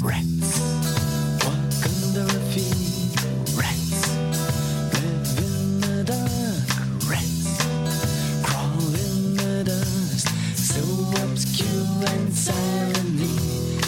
Rats walk under our feet. Rats live in the dark. Rats crawl in the dust, so obscure and silently.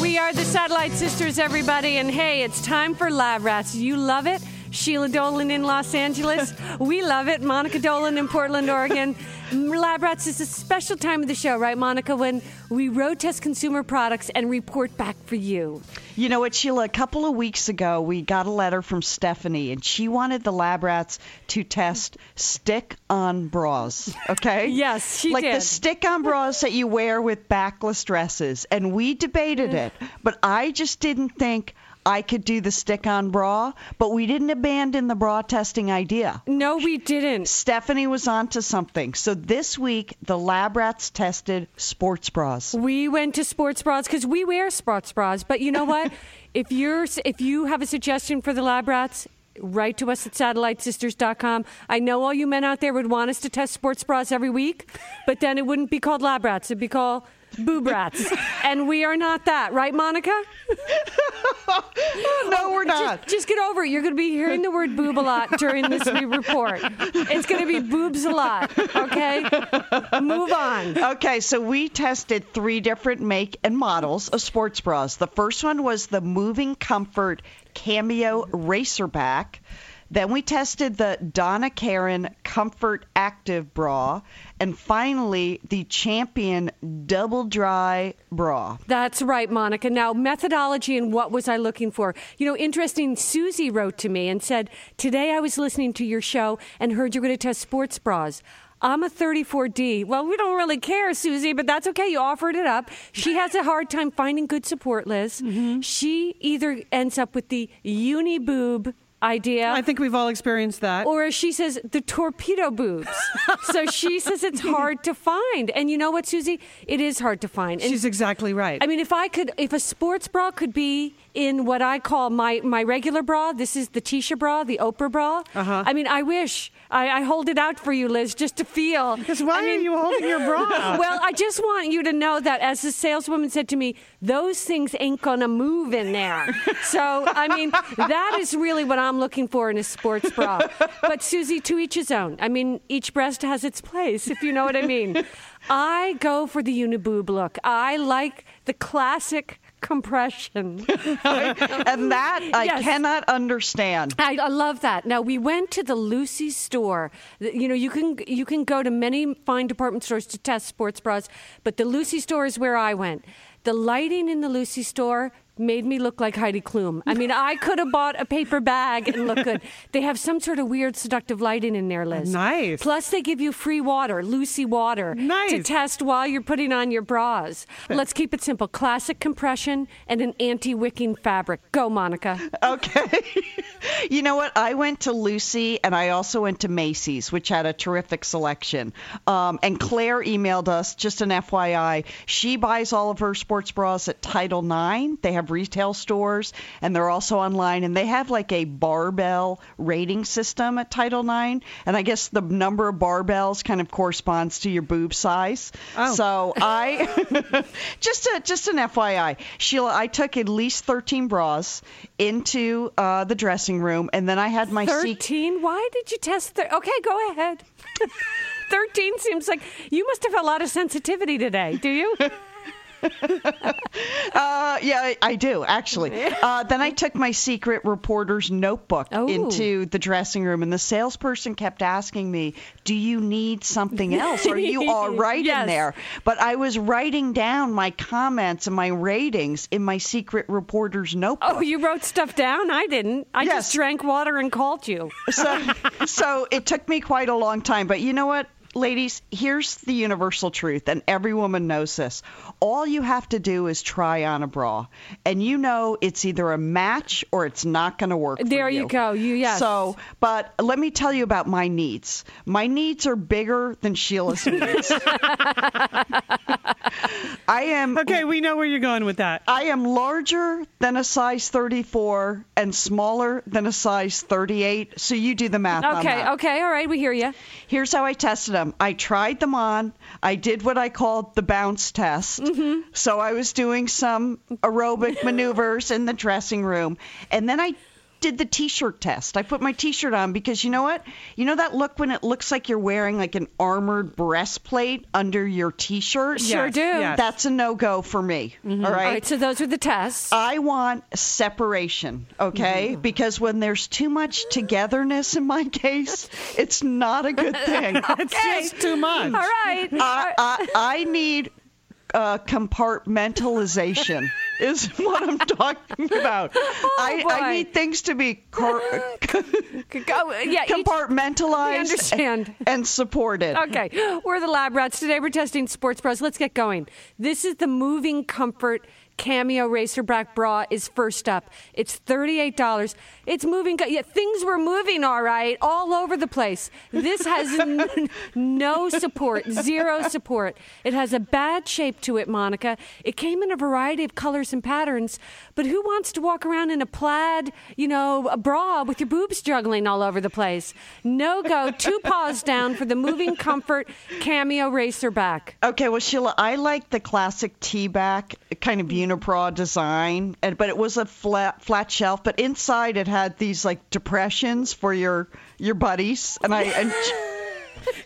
We are the Satellite Sisters, everybody, and hey, it's time for Lab Rats. You love it? Sheila Dolan in Los Angeles. we love it. Monica Dolan in Portland, Oregon. Lab Rats is a special time of the show, right, Monica, when we road test consumer products and report back for you. You know what, Sheila? A couple of weeks ago, we got a letter from Stephanie, and she wanted the lab rats to test stick on bras. Okay? Yes, she like did. Like the stick on bras that you wear with backless dresses. And we debated mm. it, but I just didn't think. I could do the stick on bra, but we didn't abandon the bra testing idea. No, we didn't. Stephanie was onto something. So this week, the lab rats tested sports bras. We went to sports bras because we wear sports bras. But you know what? if you're if you have a suggestion for the lab rats, write to us at satellitesisters.com. I know all you men out there would want us to test sports bras every week, but then it wouldn't be called lab rats. It'd be called boob rats. and we are not that, right, Monica? no, we're not. Just, just get over it. You're going to be hearing the word boob a lot during this report. It's going to be boobs a lot, okay? Move on. Okay, so we tested three different make and models of sports bras. The first one was the Moving Comfort Cameo Racerback. Then we tested the Donna Karan Comfort Active Bra. And finally, the Champion Double Dry Bra. That's right, Monica. Now, methodology and what was I looking for? You know, interesting, Susie wrote to me and said, Today I was listening to your show and heard you're going to test sports bras. I'm a 34D. Well, we don't really care, Susie, but that's okay. You offered it up. She has a hard time finding good support, Liz. Mm-hmm. She either ends up with the uni boob idea. I think we've all experienced that. Or as she says, the torpedo boobs. so she says it's hard to find. And you know what, Susie? It is hard to find. And She's exactly right. I mean, if I could, if a sports bra could be in what I call my, my regular bra, this is the Tisha bra, the Oprah bra. Uh-huh. I mean, I wish I, I hold it out for you, Liz, just to feel. Because why I mean- are you holding your bra? out? well, I just want you to know that, as the saleswoman said to me, those things ain't gonna move in there. So, I mean, that is really what I'm looking for in a sports bra. But Susie, to each his own. I mean, each breast has its place, if you know what I mean. I go for the uniboob look. I like the classic compression. And that I Yes. cannot understand. I, I love that. Now we went to the Lucy store. You know, you can you can go to many fine department stores to test sports bras, but the Lucy store is where I went. The lighting in the Lucy store made me look like Heidi Klum. I mean, I could have bought a paper bag and look good. They have some sort of weird seductive lighting in there, Liz. Nice. Plus, they give you free water, Lucy water, nice. to test while you're putting on your bras. Let's keep it simple: classic compression and an anti-wicking fabric. Go, Monica. Okay. you know what? I went to Lucy and I also went to Macy's, which had a terrific selection. Um, and Claire emailed us, just an FYI. She buys all of her sports bras at Title IX. They have retail stores and they're also online. And they have like a barbell rating system at Title IX. And I guess the number of barbells kind of corresponds to your boob size. Oh. So I, just, a, just an FYI, Sheila, I took at least 13 bras into uh, the dressing room, and then I had my secret. 13? Why did you test? Thir- okay, go ahead. 13 seems like you must have a lot of sensitivity today, do you? Uh, yeah, I, do actually. Uh, then I took my secret reporter's notebook Oh. into the dressing room, and the salesperson kept asking me, "Do you need something else? Are you all right Yes. in there?" But I was writing down my comments and my ratings in my secret reporter's notebook. Oh, you wrote stuff down? I didn't. I Yes. just drank water and called you. so, so it took me quite a long time. But you know what, ladies? Here's the universal truth, and every woman knows this. All you have to do is try on a bra, and you know it's either a match or it's not going to work. for There you go. You- yes. So, but let me tell you about my needs. My needs are bigger than Sheila's needs. I am okay, we know where you're going with that. I am larger than a size 34 and smaller than a size 38. So you do the math on Okay, that. okay, all right, we hear you. Here's how I tested them. them. I tried them on. I did what I called the bounce test. Mm-hmm. So I was doing some aerobic maneuvers in the dressing room, and then I did the t-shirt test. I put my t-shirt on because you know what? You know that look when it looks like you're wearing like an armored breastplate under your t-shirt? Sure Yes, do. yes. That's a no-go for me. All right. All right, so those are the tests. I want separation, okay? Mm-hmm. Because when there's too much togetherness in my case, it's not a good thing. It's just too much. All right. I, I, I need uh, compartmentalization. Is what I'm talking about. Oh, I, Oh, boy. I need things to be car- Go, yeah, compartmentalized understand. and supported. Okay, we're the Lab Rats. Today we're testing Sports Bras. Let's get going. This is the Moving Comfort Cameo Racerback Bra is first up. It's $38. It's moving. Yeah, things were moving all right, all over the place. This has n- no support, zero support. It has a bad shape to it, Monica. It came in a variety of colors and patterns, but who wants to walk around in a plaid, you know, a bra with your boobs juggling all over the place? No go. Two paws down for the Moving Comfort Cameo Racerback. Okay, well, Sheila, I like the classic T-back kind of unibrow design, and but it was a flat flat shelf, but inside it had these like depressions for your your buddies, and I and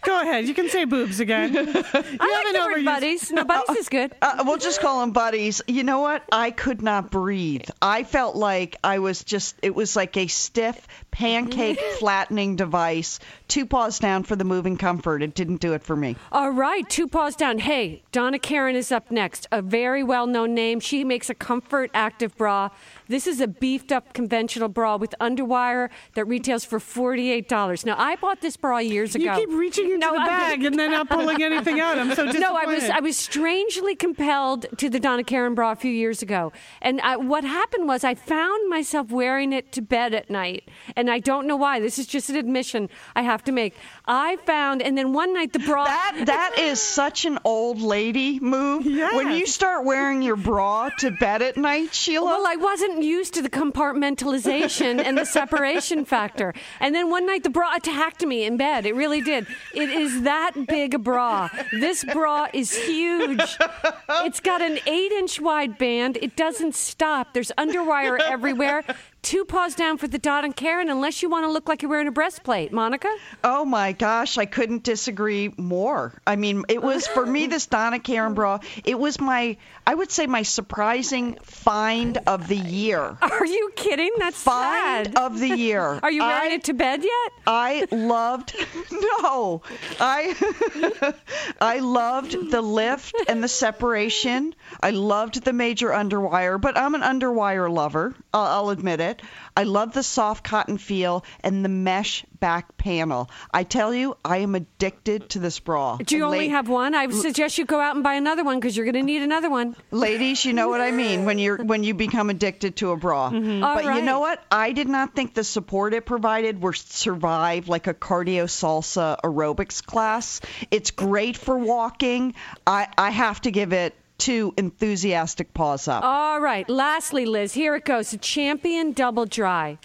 Go ahead. You can say boobs again. You I like haven't the word overused- buddies. No, buddies is good. uh, we'll just call them buddies. You know what? I could not breathe. I felt like I was just. It was like a stiff pancake flattening device. Two paws down for the moving comfort. It didn't do it for me. All right, two paws down. Hey, Donna Karan is up next. A very well known name. She makes a comfort active bra. This is a beefed up conventional bra with underwire that retails for $48. Now, I bought this bra years You ago. keep reaching into No, the bag and then not pulling anything out. I'm so disappointed. No, I was I was strangely compelled to the Donna Karan bra a few years ago, and I, what happened was I found myself wearing it to bed at night, and I don't know why. This is just an admission I have to make. I found, and then one night the bra. That that is such an old lady move. When you start wearing your bra to bed at night, Sheila. Well, I wasn't used to the compartmentalization and the separation factor. And then one night the bra attacked me in bed. It really did. It is that big a bra. This bra is huge. It's got an eight inch wide band. It doesn't stop. There's underwire everywhere. Two paws down for the Dot and Karen, unless you want to look like you're wearing a breastplate. Monica? Oh my gosh, I couldn't disagree more. I mean, it was for me this Donna Karan bra. It was my, I would say, my surprising find of the year. Are you kidding? That's Find sad. of the year. Are you wearing I, it to bed yet? I loved no, I I loved the lift and the separation. I loved the major underwire, but I'm an underwire lover. I'll, I'll admit it. I love the soft cotton feel and the mesh back panel. I tell you, I am addicted to this bra. Do you And only la- have one? I suggest you go out and buy another one because you're going to need another one. Ladies, you know what I mean when you're when you become addicted to a bra. Mm-hmm. All But you know what? I did not think the support it provided would survive like a cardio salsa aerobics class. It's great for walking. I I have to give it two enthusiastic paws up. All right. Lastly, Liz, here it goes. A champion double dry.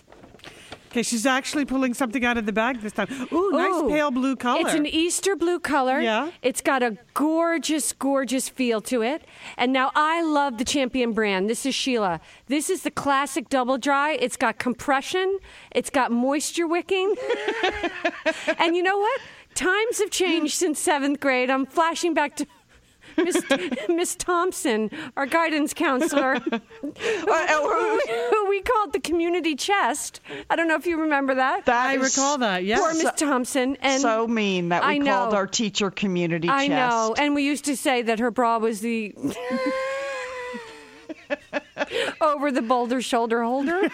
Okay, she's actually pulling something out of the bag this time. Ooh, nice pale blue color. It's an Easter blue color. Yeah. It's got a gorgeous, gorgeous feel to it. And now I love the Champion brand. This is Sheila. This is the classic double dry. It's got compression. It's got moisture wicking. and you know what? Times have changed since seventh grade. I'm flashing back to. Miss, Miss Thompson, our guidance counselor, Uh, uh, who we called the community chest. I don't know if you remember that. that I recall that. Yes. Poor Miss Thompson. And so mean that we I called know. our teacher community I chest. know, and we used to say that her bra was the over the boulder shoulder holder.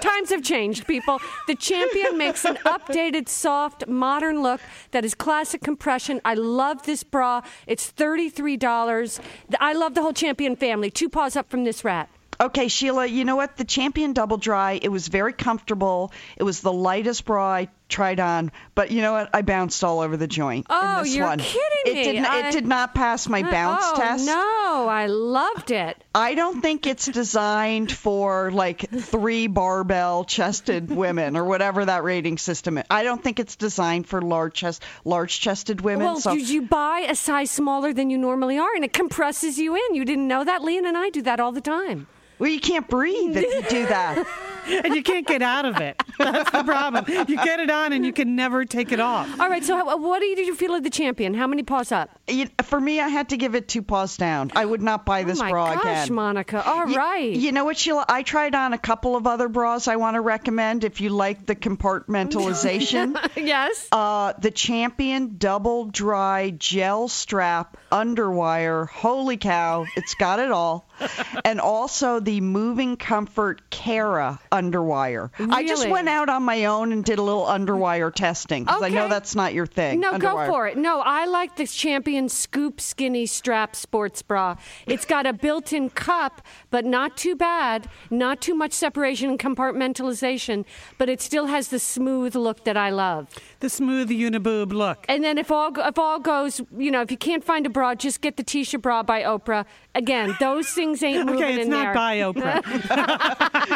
Times have changed, people. The Champion makes an updated, soft, modern look that is classic compression. I love this bra. It's thirty-three dollars. I love the whole Champion family. Two paws up from this rat. Okay, Sheila, you know what? The Champion Double Dry, it was very comfortable. It was the lightest bra I tried on, but you know what? I bounced all over the joint Oh, in this you're one. kidding it me. Did not, I- it did not pass my uh, bounce oh, test. no, I loved it. I don't think it's designed for like three barbell chested women or whatever that rating system is. I don't think it's designed for large chest large chested women. Well, so you, you buy a size smaller than you normally are, and it compresses you in. You didn't know that? Lian and I do that all the time. well, you can't breathe if you do that. and you can't get out of it. That's the problem. You get it on and you can never take it off. All right, so how, what do you, did you feel of the champion? How many paws up? You- For me, I had to give it two paws down. I would not buy this oh my bra gosh, again. Monica. All Y- right. You know what, Sheila? I tried on a couple of other bras I want to recommend if you like the compartmentalization. yes. uh, the Champion Double Dry Gel Strap Underwire. Holy cow, it's got it all. and also the Moving Comfort Cara Underwire. I just went out on my own and did a little underwire testing because I know that's not your thing. No, underwire. go for it. No, I like this Champion Scoop Skinny Strap Sports Bra. It's got a built in cup, but not too bad, not too much separation and compartmentalization, but it still has the smooth look that I love. The smooth uniboob look. And then if all if all goes, you know, if you can't find a bra, just get the Tisha bra by Oprah. Again, those things ain't moving Okay, it's in not there. by Oprah.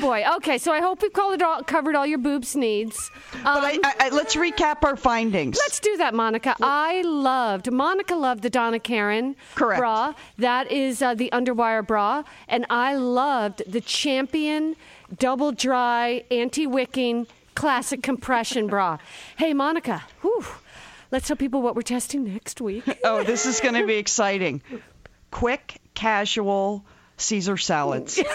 Boy. Okay, so I hope we've covered all, covered all your boobs needs. Um, But I, I, I, let's recap our findings. Let's do that, Monica. I loved Monica loved the Donna Karan Correct. bra. That is uh, the underwire bra, and I loved the Champion double dry anti wicking classic compression bra. Hey, Monica. Whew, let's tell people what we're testing next week. oh, this is going to be exciting. Quick, casual Caesar salads.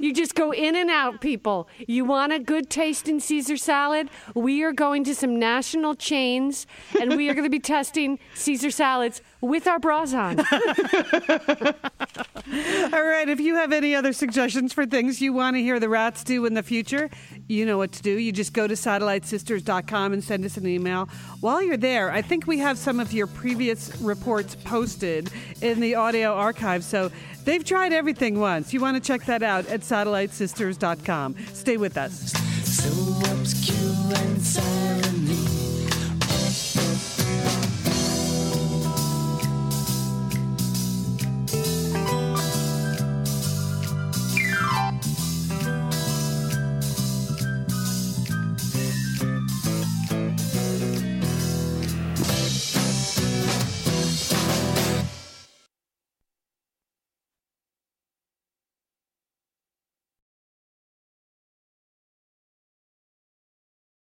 You just go in and out, people. You want a good taste in Caesar salad? We are going to some national chains, and we are going to be testing Caesar salads with our bras on. All right, if you have any other suggestions for things you want to hear the rats do in the future, you know what to do. You just go to satellitesisters.com and send us an email. While you're there, I think we have some of your previous reports posted in the audio archive. So they've tried everything once. You want to check that out at satellitesisters.com. Stay with us. So obscure and silent